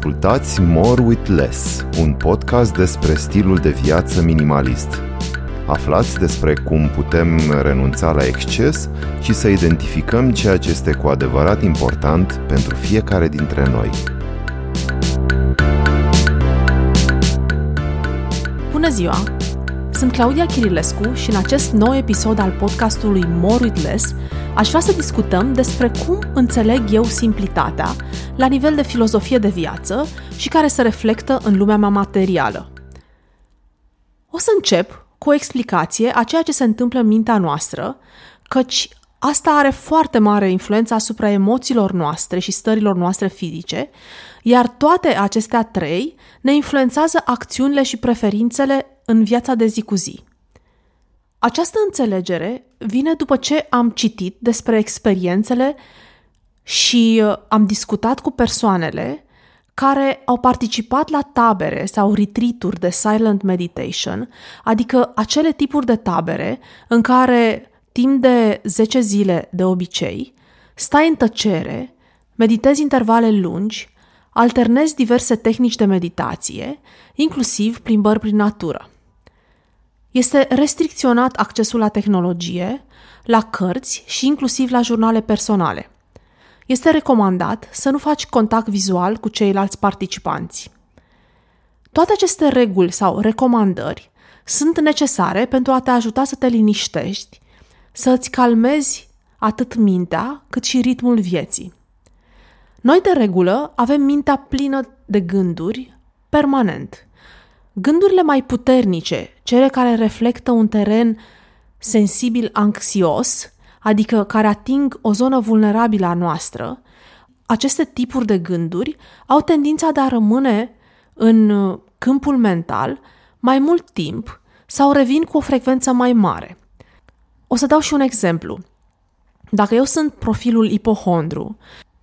Ascultați More with Less, un podcast despre stilul de viață minimalist. Aflați despre cum putem renunța la exces și să identificăm ceea ce este cu adevărat important pentru fiecare dintre noi. Bună ziua! Sunt Claudia Chirilescu și în acest nou episod al podcastului More with Less aș vrea să discutăm despre cum înțeleg eu simplitatea la nivel de filozofie de viață și care se reflectă în lumea mea materială. O să încep cu o explicație a ceea ce se întâmplă în mintea noastră, căci asta are foarte mare influență asupra emoțiilor noastre și stărilor noastre fizice, iar toate acestea trei ne influențează acțiunile și preferințele în viața de zi cu zi. Această înțelegere vine după ce am citit despre experiențele și uh, am discutat cu persoanele care au participat la tabere sau retreat de silent meditation, adică acele tipuri de tabere în care timp de 10 zile de obicei stai în tăcere, meditezi intervale lungi, alternezi diverse tehnici de meditație, inclusiv plimbări prin natură. Este restricționat accesul la tehnologie, la cărți și inclusiv la jurnale personale. Este recomandat să nu faci contact vizual cu ceilalți participanți. Toate aceste reguli sau recomandări sunt necesare pentru a te ajuta să te liniștești, să îți calmezi atât mintea cât și ritmul vieții. Noi, de regulă, avem mintea plină de gânduri permanent – Gândurile mai puternice, cele care reflectă un teren sensibil anxios, adică care ating o zonă vulnerabilă a noastră, aceste tipuri de gânduri au tendința de a rămâne în uh, câmpul mental mai mult timp sau revin cu o frecvență mai mare. O să dau și un exemplu. Dacă eu sunt profilul ipohondru,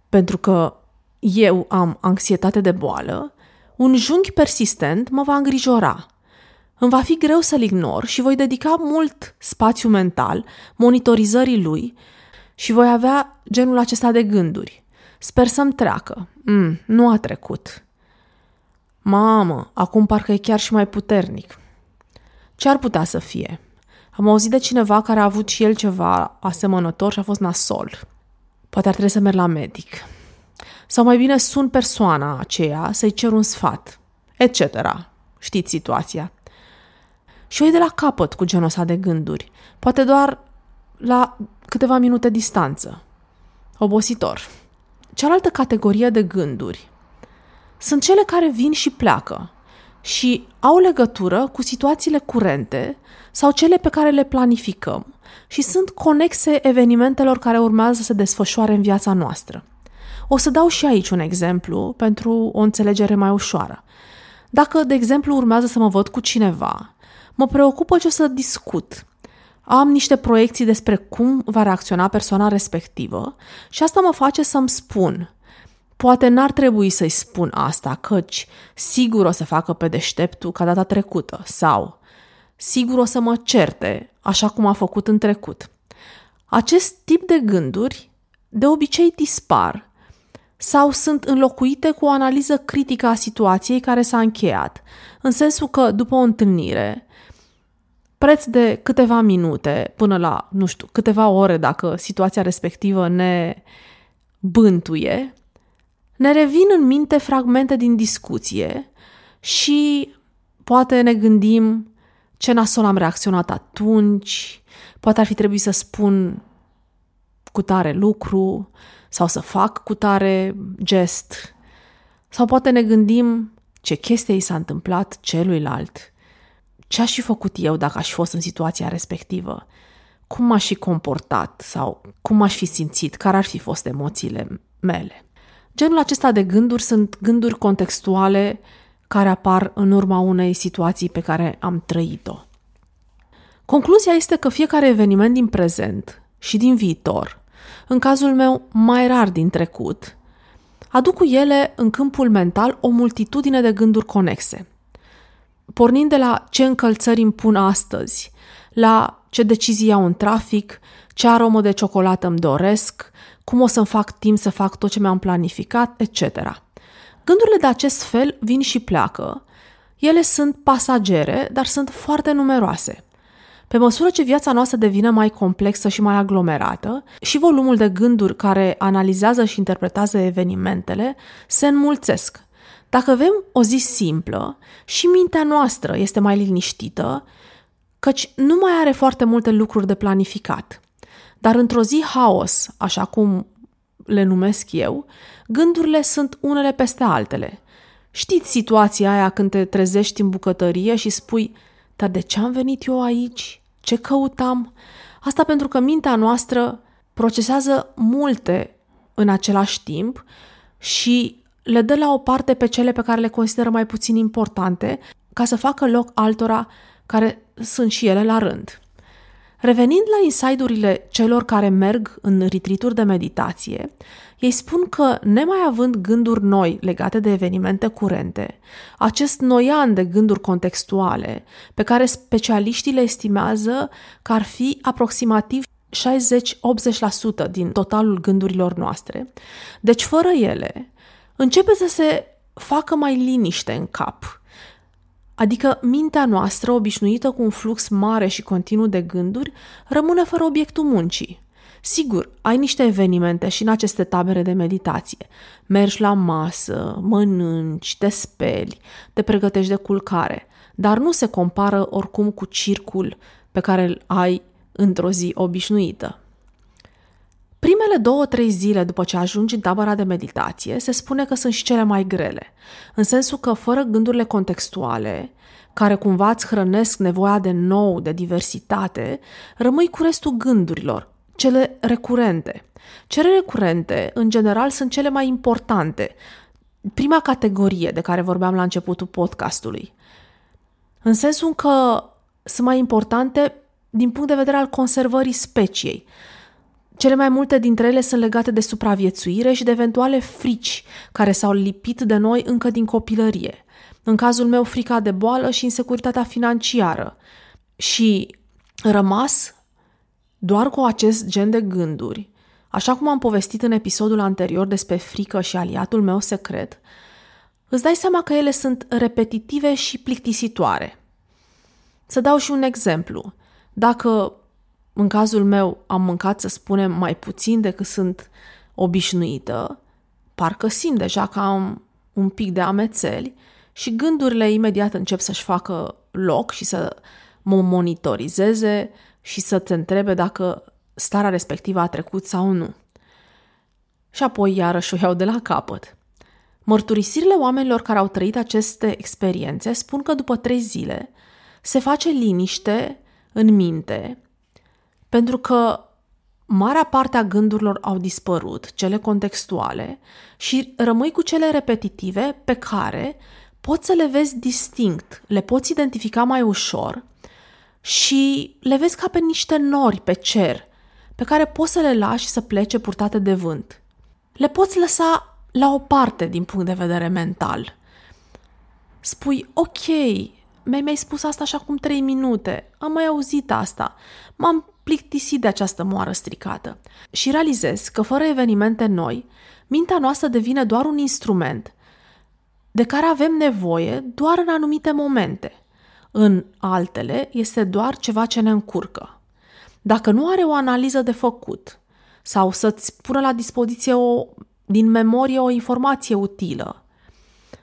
pentru că eu am anxietate de boală, un junghi persistent mă va îngrijora. Îmi va fi greu să-l ignor și voi dedica mult spațiu mental monitorizării lui și voi avea genul acesta de gânduri. Sper să-mi treacă. Mm, nu a trecut. Mamă, acum parcă e chiar și mai puternic. Ce ar putea să fie? Am auzit de cineva care a avut și el ceva asemănător și a fost nasol. Poate ar trebui să merg la medic. Sau mai bine sun persoana aceea să-i cer un sfat, etc. Știți situația. Și eu de la capăt cu genul ăsta de gânduri, poate doar la câteva minute distanță. Obositor. Cealaltă categorie de gânduri sunt cele care vin și pleacă și au legătură cu situațiile curente sau cele pe care le planificăm și sunt conexe evenimentelor care urmează să se desfășoare în viața noastră. O să dau și aici un exemplu pentru o înțelegere mai ușoară. Dacă, de exemplu, urmează să mă văd cu cineva, mă preocupă ce o să discut. Am niște proiecții despre cum va reacționa persoana respectivă și asta mă face să-mi spun. Poate n-ar trebui să-i spun asta, căci sigur o să facă pe deșteptul ca data trecută sau sigur o să mă certe, așa cum a făcut în trecut. Acest tip de gânduri de obicei dispar sau sunt înlocuite cu o analiză critică a situației care s-a încheiat, în sensul că după o întâlnire, preț de câteva minute până la, nu știu, câteva ore dacă situația respectivă ne bântuie, ne revin în minte fragmente din discuție și poate ne gândim ce nasol am reacționat atunci, poate ar fi trebuit să spun cu tare lucru, sau să fac cu tare gest, sau poate ne gândim ce chestie i s-a întâmplat celuilalt, ce aș fi făcut eu dacă aș fi fost în situația respectivă, cum m-aș fi comportat sau cum aș fi simțit, care ar fi fost emoțiile mele. Genul acesta de gânduri sunt gânduri contextuale care apar în urma unei situații pe care am trăit-o. Concluzia este că fiecare eveniment din prezent și din viitor în cazul meu mai rar din trecut, aduc cu ele în câmpul mental o multitudine de gânduri conexe. Pornind de la ce încălțări îmi pun astăzi, la ce decizii iau în trafic, ce aromă de ciocolată îmi doresc, cum o să-mi fac timp să fac tot ce mi-am planificat, etc. Gândurile de acest fel vin și pleacă. Ele sunt pasagere, dar sunt foarte numeroase. Pe măsură ce viața noastră devine mai complexă și mai aglomerată, și volumul de gânduri care analizează și interpretează evenimentele se înmulțesc. Dacă avem o zi simplă și mintea noastră este mai liniștită, căci nu mai are foarte multe lucruri de planificat. Dar într-o zi haos, așa cum le numesc eu, gândurile sunt unele peste altele. Știți situația aia când te trezești în bucătărie și spui, dar de ce am venit eu aici? Ce căutam? Asta pentru că mintea noastră procesează multe în același timp și le dă la o parte pe cele pe care le consideră mai puțin importante, ca să facă loc altora care sunt și ele la rând. Revenind la inside-urile celor care merg în retreat de meditație, ei spun că, nemai având gânduri noi legate de evenimente curente, acest noian de gânduri contextuale, pe care specialiștii le estimează că ar fi aproximativ 60-80% din totalul gândurilor noastre, deci fără ele, începe să se facă mai liniște în cap. Adică mintea noastră, obișnuită cu un flux mare și continuu de gânduri, rămâne fără obiectul muncii. Sigur, ai niște evenimente și în aceste tabere de meditație. Mergi la masă, mănânci, te speli, te pregătești de culcare, dar nu se compară oricum cu circul pe care îl ai într-o zi obișnuită. Primele două-trei zile după ce ajungi în tabăra de meditație, se spune că sunt și cele mai grele, în sensul că fără gândurile contextuale, care cumva îți hrănesc nevoia de nou, de diversitate, rămâi cu restul gândurilor, cele recurente. Cele recurente, în general, sunt cele mai importante. Prima categorie de care vorbeam la începutul podcastului. În sensul că sunt mai importante din punct de vedere al conservării speciei. Cele mai multe dintre ele sunt legate de supraviețuire și de eventuale frici care s-au lipit de noi încă din copilărie. În cazul meu, frica de boală și insecuritatea financiară. Și rămas doar cu acest gen de gânduri, așa cum am povestit în episodul anterior despre frică și aliatul meu secret, îți dai seama că ele sunt repetitive și plictisitoare. Să dau și un exemplu. Dacă în cazul meu am mâncat, să spunem, mai puțin decât sunt obișnuită, parcă simt deja că am un pic de amețeli și gândurile imediat încep să-și facă loc și să mă monitorizeze și să te întrebe dacă starea respectivă a trecut sau nu. Și apoi iarăși o iau de la capăt. Mărturisirile oamenilor care au trăit aceste experiențe spun că după trei zile se face liniște în minte pentru că marea parte a gândurilor au dispărut, cele contextuale, și rămâi cu cele repetitive pe care poți să le vezi distinct, le poți identifica mai ușor și le vezi ca pe niște nori pe cer, pe care poți să le lași să plece purtate de vânt. Le poți lăsa la o parte din punct de vedere mental. Spui, ok, mi-ai mai spus asta așa cum trei minute, am mai auzit asta, m-am plictisit de această moară stricată. Și realizez că fără evenimente noi, mintea noastră devine doar un instrument de care avem nevoie doar în anumite momente – în altele este doar ceva ce ne încurcă. Dacă nu are o analiză de făcut sau să-ți pună la dispoziție o, din memorie o informație utilă,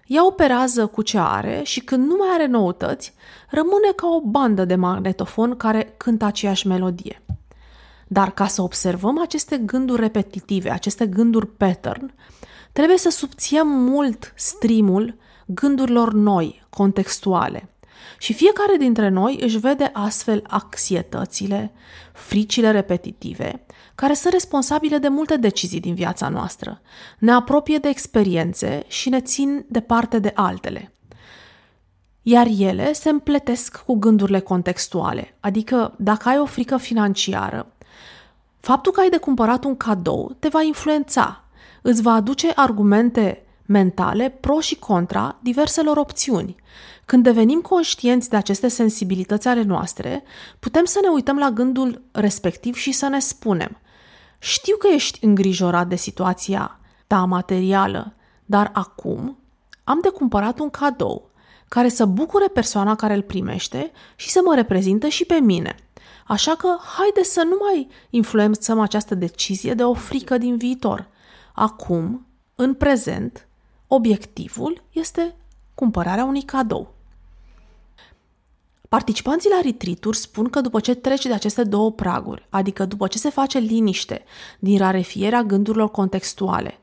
ea operează cu ce are și când nu mai are noutăți, rămâne ca o bandă de magnetofon care cântă aceeași melodie. Dar ca să observăm aceste gânduri repetitive, aceste gânduri pattern, trebuie să subțiem mult streamul gândurilor noi, contextuale – și fiecare dintre noi își vede astfel anxietățile, fricile repetitive, care sunt responsabile de multe decizii din viața noastră, ne apropie de experiențe și ne țin departe de altele. Iar ele se împletesc cu gândurile contextuale, adică dacă ai o frică financiară, faptul că ai de cumpărat un cadou te va influența, îți va aduce argumente mentale pro și contra diverselor opțiuni când devenim conștienți de aceste sensibilități ale noastre, putem să ne uităm la gândul respectiv și să ne spunem Știu că ești îngrijorat de situația ta materială, dar acum am de cumpărat un cadou care să bucure persoana care îl primește și să mă reprezintă și pe mine. Așa că haide să nu mai influențăm această decizie de o frică din viitor. Acum, în prezent, obiectivul este cumpărarea unui cadou. Participanții la retreat spun că după ce treci de aceste două praguri, adică după ce se face liniște din rarefierea gândurilor contextuale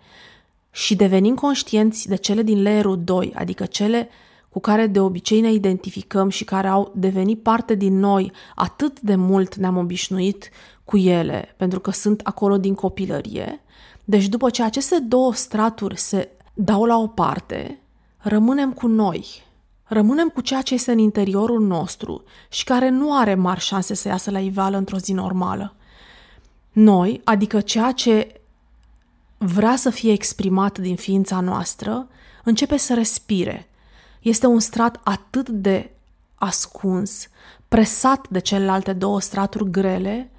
și devenim conștienți de cele din layerul 2, adică cele cu care de obicei ne identificăm și care au devenit parte din noi, atât de mult ne-am obișnuit cu ele, pentru că sunt acolo din copilărie. Deci după ce aceste două straturi se dau la o parte, rămânem cu noi, rămânem cu ceea ce este în interiorul nostru și care nu are mari șanse să iasă la iveală într-o zi normală. Noi, adică ceea ce vrea să fie exprimat din ființa noastră, începe să respire. Este un strat atât de ascuns, presat de celelalte două straturi grele,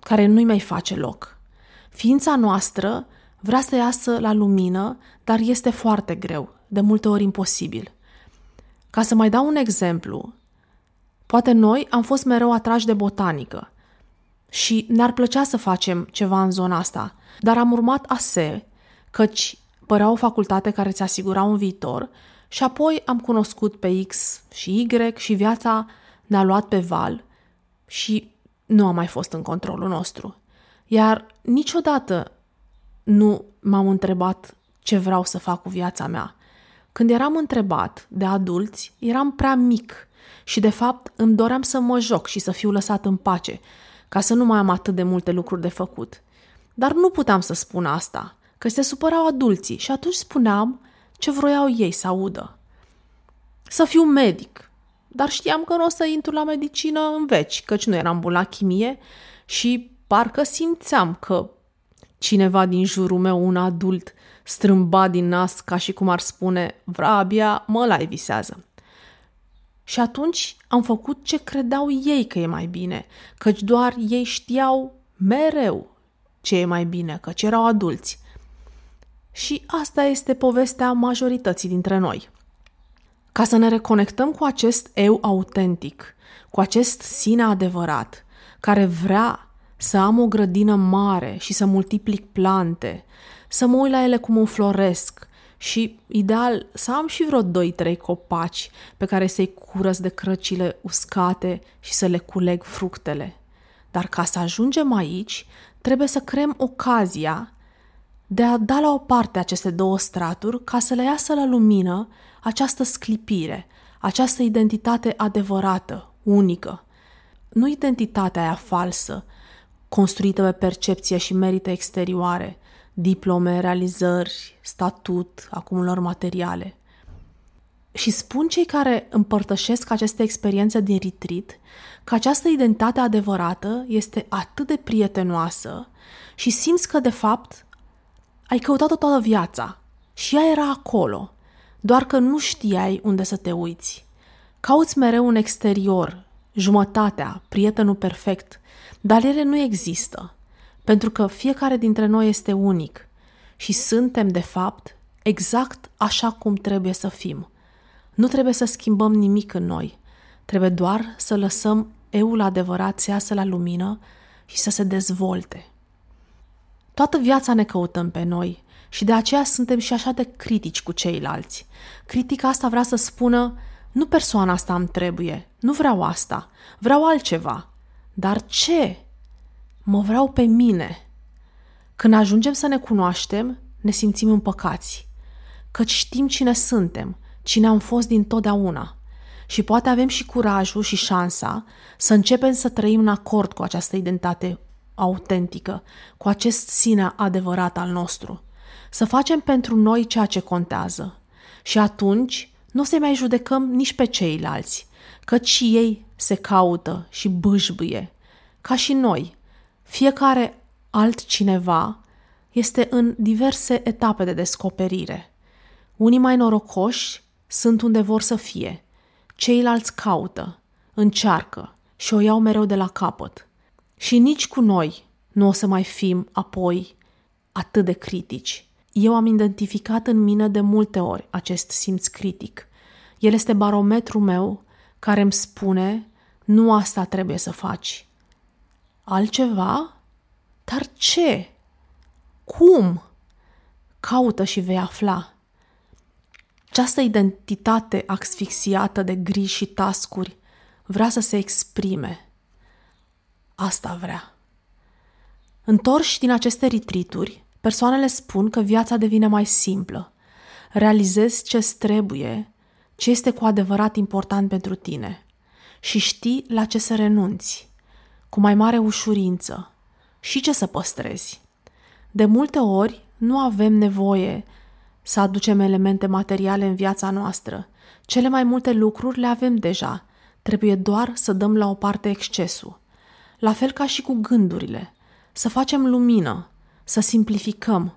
care nu-i mai face loc. Ființa noastră vrea să iasă la lumină, dar este foarte greu, de multe ori imposibil. Ca să mai dau un exemplu, poate noi am fost mereu atrași de botanică și ne-ar plăcea să facem ceva în zona asta, dar am urmat ASE, căci părea o facultate care ți asigura un viitor și apoi am cunoscut pe X și Y și viața ne-a luat pe val și nu a mai fost în controlul nostru. Iar niciodată nu m-am întrebat ce vreau să fac cu viața mea. Când eram întrebat de adulți, eram prea mic și, de fapt, îmi doream să mă joc și să fiu lăsat în pace, ca să nu mai am atât de multe lucruri de făcut. Dar nu puteam să spun asta, că se supărau adulții și atunci spuneam ce vroiau ei să audă. Să fiu medic, dar știam că nu o să intru la medicină în veci, căci nu eram bun la chimie și parcă simțeam că cineva din jurul meu, un adult, strâmba din nas ca și cum ar spune vrabia, mă lai visează. Și atunci am făcut ce credeau ei că e mai bine, căci doar ei știau mereu ce e mai bine, căci erau adulți. Și asta este povestea majorității dintre noi. Ca să ne reconectăm cu acest eu autentic, cu acest sine adevărat, care vrea să am o grădină mare și să multiplic plante, să mă uit la ele cum înfloresc și, ideal, să am și vreo 2-3 copaci pe care să-i curăț de crăcile uscate și să le culeg fructele. Dar ca să ajungem aici, trebuie să creăm ocazia de a da la o parte aceste două straturi ca să le iasă la lumină această sclipire, această identitate adevărată, unică. Nu identitatea aia falsă, construită pe percepție și merite exterioare, diplome, realizări, statut, acumulări materiale. Și spun cei care împărtășesc aceste experiențe din retreat că această identitate adevărată este atât de prietenoasă și simți că, de fapt, ai căutat-o toată viața și ea era acolo, doar că nu știai unde să te uiți. Cauți mereu un exterior, jumătatea, prietenul perfect, dar ele nu există, pentru că fiecare dintre noi este unic și suntem, de fapt, exact așa cum trebuie să fim. Nu trebuie să schimbăm nimic în noi, trebuie doar să lăsăm eul adevărat să iasă la lumină și să se dezvolte. Toată viața ne căutăm pe noi și de aceea suntem și așa de critici cu ceilalți. Critica asta vrea să spună, nu persoana asta îmi trebuie, nu vreau asta, vreau altceva. Dar ce? Mă vreau pe mine. Când ajungem să ne cunoaștem, ne simțim împăcați, căci știm cine suntem, cine am fost din totdeauna. Și poate avem și curajul și șansa să începem să trăim în acord cu această identitate autentică, cu acest sine adevărat al nostru. Să facem pentru noi ceea ce contează. Și atunci nu o să mai judecăm nici pe ceilalți, căci și ei se caută și bâșbâie, ca și noi. Fiecare altcineva este în diverse etape de descoperire. Unii mai norocoși sunt unde vor să fie, ceilalți caută, încearcă și o iau mereu de la capăt. Și nici cu noi nu o să mai fim apoi atât de critici. Eu am identificat în mine de multe ori acest simț critic. El este barometru meu care îmi spune nu asta trebuie să faci. Altceva? Dar ce? Cum? Caută și vei afla. Această identitate asfixiată de griji și tascuri vrea să se exprime. Asta vrea. Întorși din aceste ritrituri, persoanele spun că viața devine mai simplă. Realizezi ce trebuie, ce este cu adevărat important pentru tine și știi la ce să renunți, cu mai mare ușurință și ce să păstrezi. De multe ori nu avem nevoie să aducem elemente materiale în viața noastră. Cele mai multe lucruri le avem deja. Trebuie doar să dăm la o parte excesul. La fel ca și cu gândurile. Să facem lumină, să simplificăm,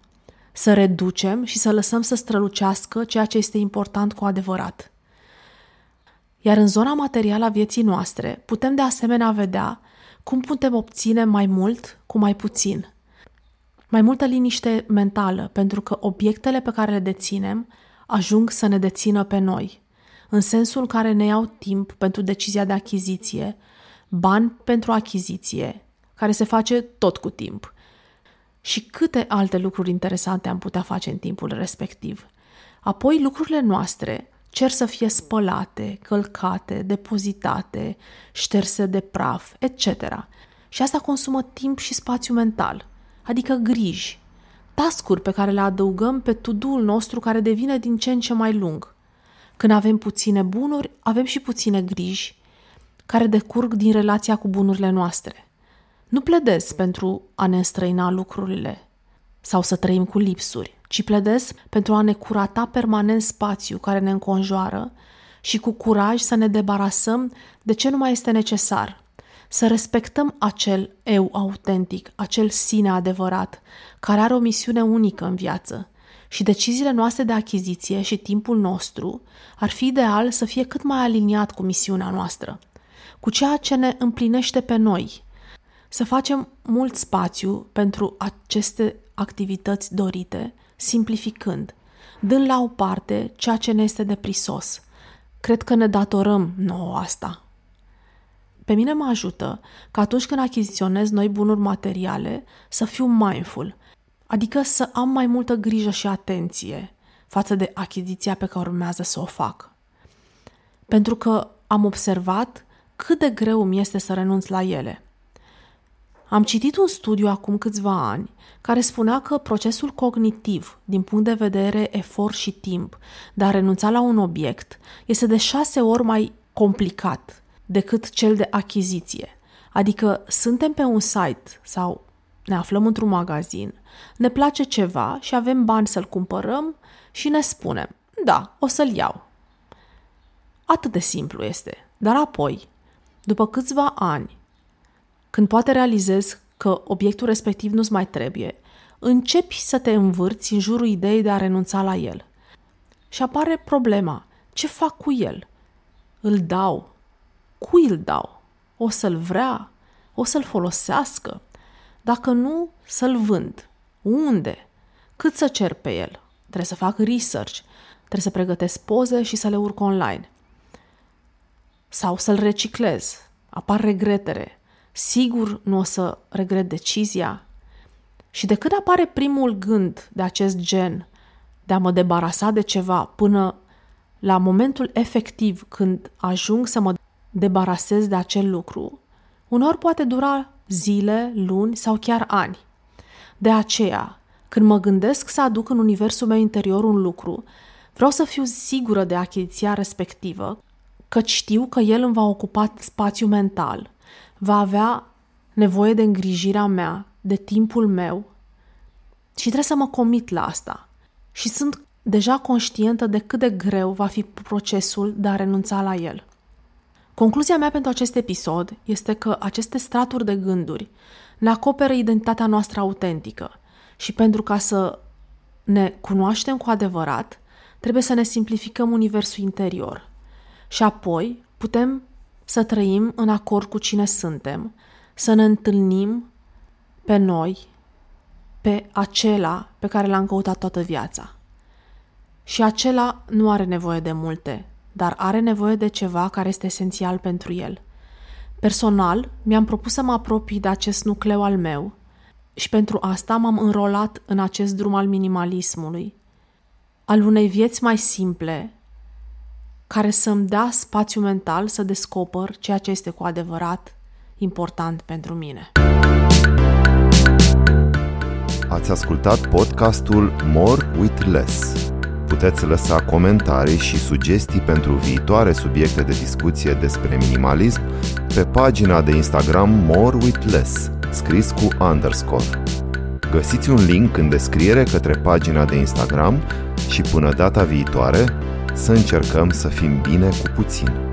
să reducem și să lăsăm să strălucească ceea ce este important cu adevărat. Iar în zona materială a vieții noastre putem de asemenea vedea cum putem obține mai mult cu mai puțin – mai multă liniște mentală, pentru că obiectele pe care le deținem ajung să ne dețină pe noi, în sensul în care ne iau timp pentru decizia de achiziție, bani pentru achiziție, care se face tot cu timp. Și câte alte lucruri interesante am putea face în timpul respectiv. Apoi lucrurile noastre cer să fie spălate, călcate, depozitate, șterse de praf, etc. Și asta consumă timp și spațiu mental – adică griji, tascuri pe care le adăugăm pe tudul nostru care devine din ce în ce mai lung. Când avem puține bunuri, avem și puține griji care decurg din relația cu bunurile noastre. Nu pledez pentru a ne înstrăina lucrurile sau să trăim cu lipsuri, ci pledez pentru a ne curata permanent spațiu care ne înconjoară și cu curaj să ne debarasăm de ce nu mai este necesar – să respectăm acel eu autentic, acel sine adevărat, care are o misiune unică în viață. Și deciziile noastre de achiziție și timpul nostru ar fi ideal să fie cât mai aliniat cu misiunea noastră, cu ceea ce ne împlinește pe noi. Să facem mult spațiu pentru aceste activități dorite, simplificând, dând la o parte ceea ce ne este de prisos. Cred că ne datorăm nouă asta. Pe mine mă ajută că atunci când achiziționez noi bunuri materiale să fiu mindful, adică să am mai multă grijă și atenție față de achiziția pe care urmează să o fac. Pentru că am observat cât de greu mi este să renunț la ele. Am citit un studiu acum câțiva ani care spunea că procesul cognitiv, din punct de vedere efort și timp, de a renunța la un obiect, este de șase ori mai complicat decât cel de achiziție. Adică suntem pe un site sau ne aflăm într-un magazin, ne place ceva și avem bani să-l cumpărăm și ne spunem, da, o să-l iau. Atât de simplu este. Dar apoi, după câțiva ani, când poate realizezi că obiectul respectiv nu-ți mai trebuie, începi să te învârți în jurul ideii de a renunța la el. Și apare problema, ce fac cu el? Îl dau, Cui îl dau? O să-l vrea? O să-l folosească? Dacă nu, să-l vând. Unde? Cât să cer pe el? Trebuie să fac research. Trebuie să pregătesc poze și să le urc online. Sau să-l reciclez. Apar regretere. Sigur nu o să regret decizia. Și de când apare primul gând de acest gen, de a mă debarasa de ceva, până la momentul efectiv când ajung să mă debarasez de acel lucru, unor poate dura zile, luni sau chiar ani. De aceea, când mă gândesc să aduc în universul meu interior un lucru, vreau să fiu sigură de achiziția respectivă, căci știu că el îmi va ocupa spațiu mental, va avea nevoie de îngrijirea mea, de timpul meu și trebuie să mă comit la asta. Și sunt deja conștientă de cât de greu va fi procesul de a renunța la el. Concluzia mea pentru acest episod este că aceste straturi de gânduri ne acoperă identitatea noastră autentică și pentru ca să ne cunoaștem cu adevărat, trebuie să ne simplificăm universul interior și apoi putem să trăim în acord cu cine suntem, să ne întâlnim pe noi pe acela pe care l-am căutat toată viața. Și acela nu are nevoie de multe, dar are nevoie de ceva care este esențial pentru el. Personal, mi-am propus să mă apropii de acest nucleu al meu și pentru asta m-am înrolat în acest drum al minimalismului, al unei vieți mai simple, care să-mi dea spațiu mental să descoper ceea ce este cu adevărat important pentru mine. Ați ascultat podcastul More with Less. Puteți lăsa comentarii și sugestii pentru viitoare subiecte de discuție despre minimalism pe pagina de Instagram More with Less, scris cu underscore. Găsiți un link în descriere către pagina de Instagram și până data viitoare să încercăm să fim bine cu puțin.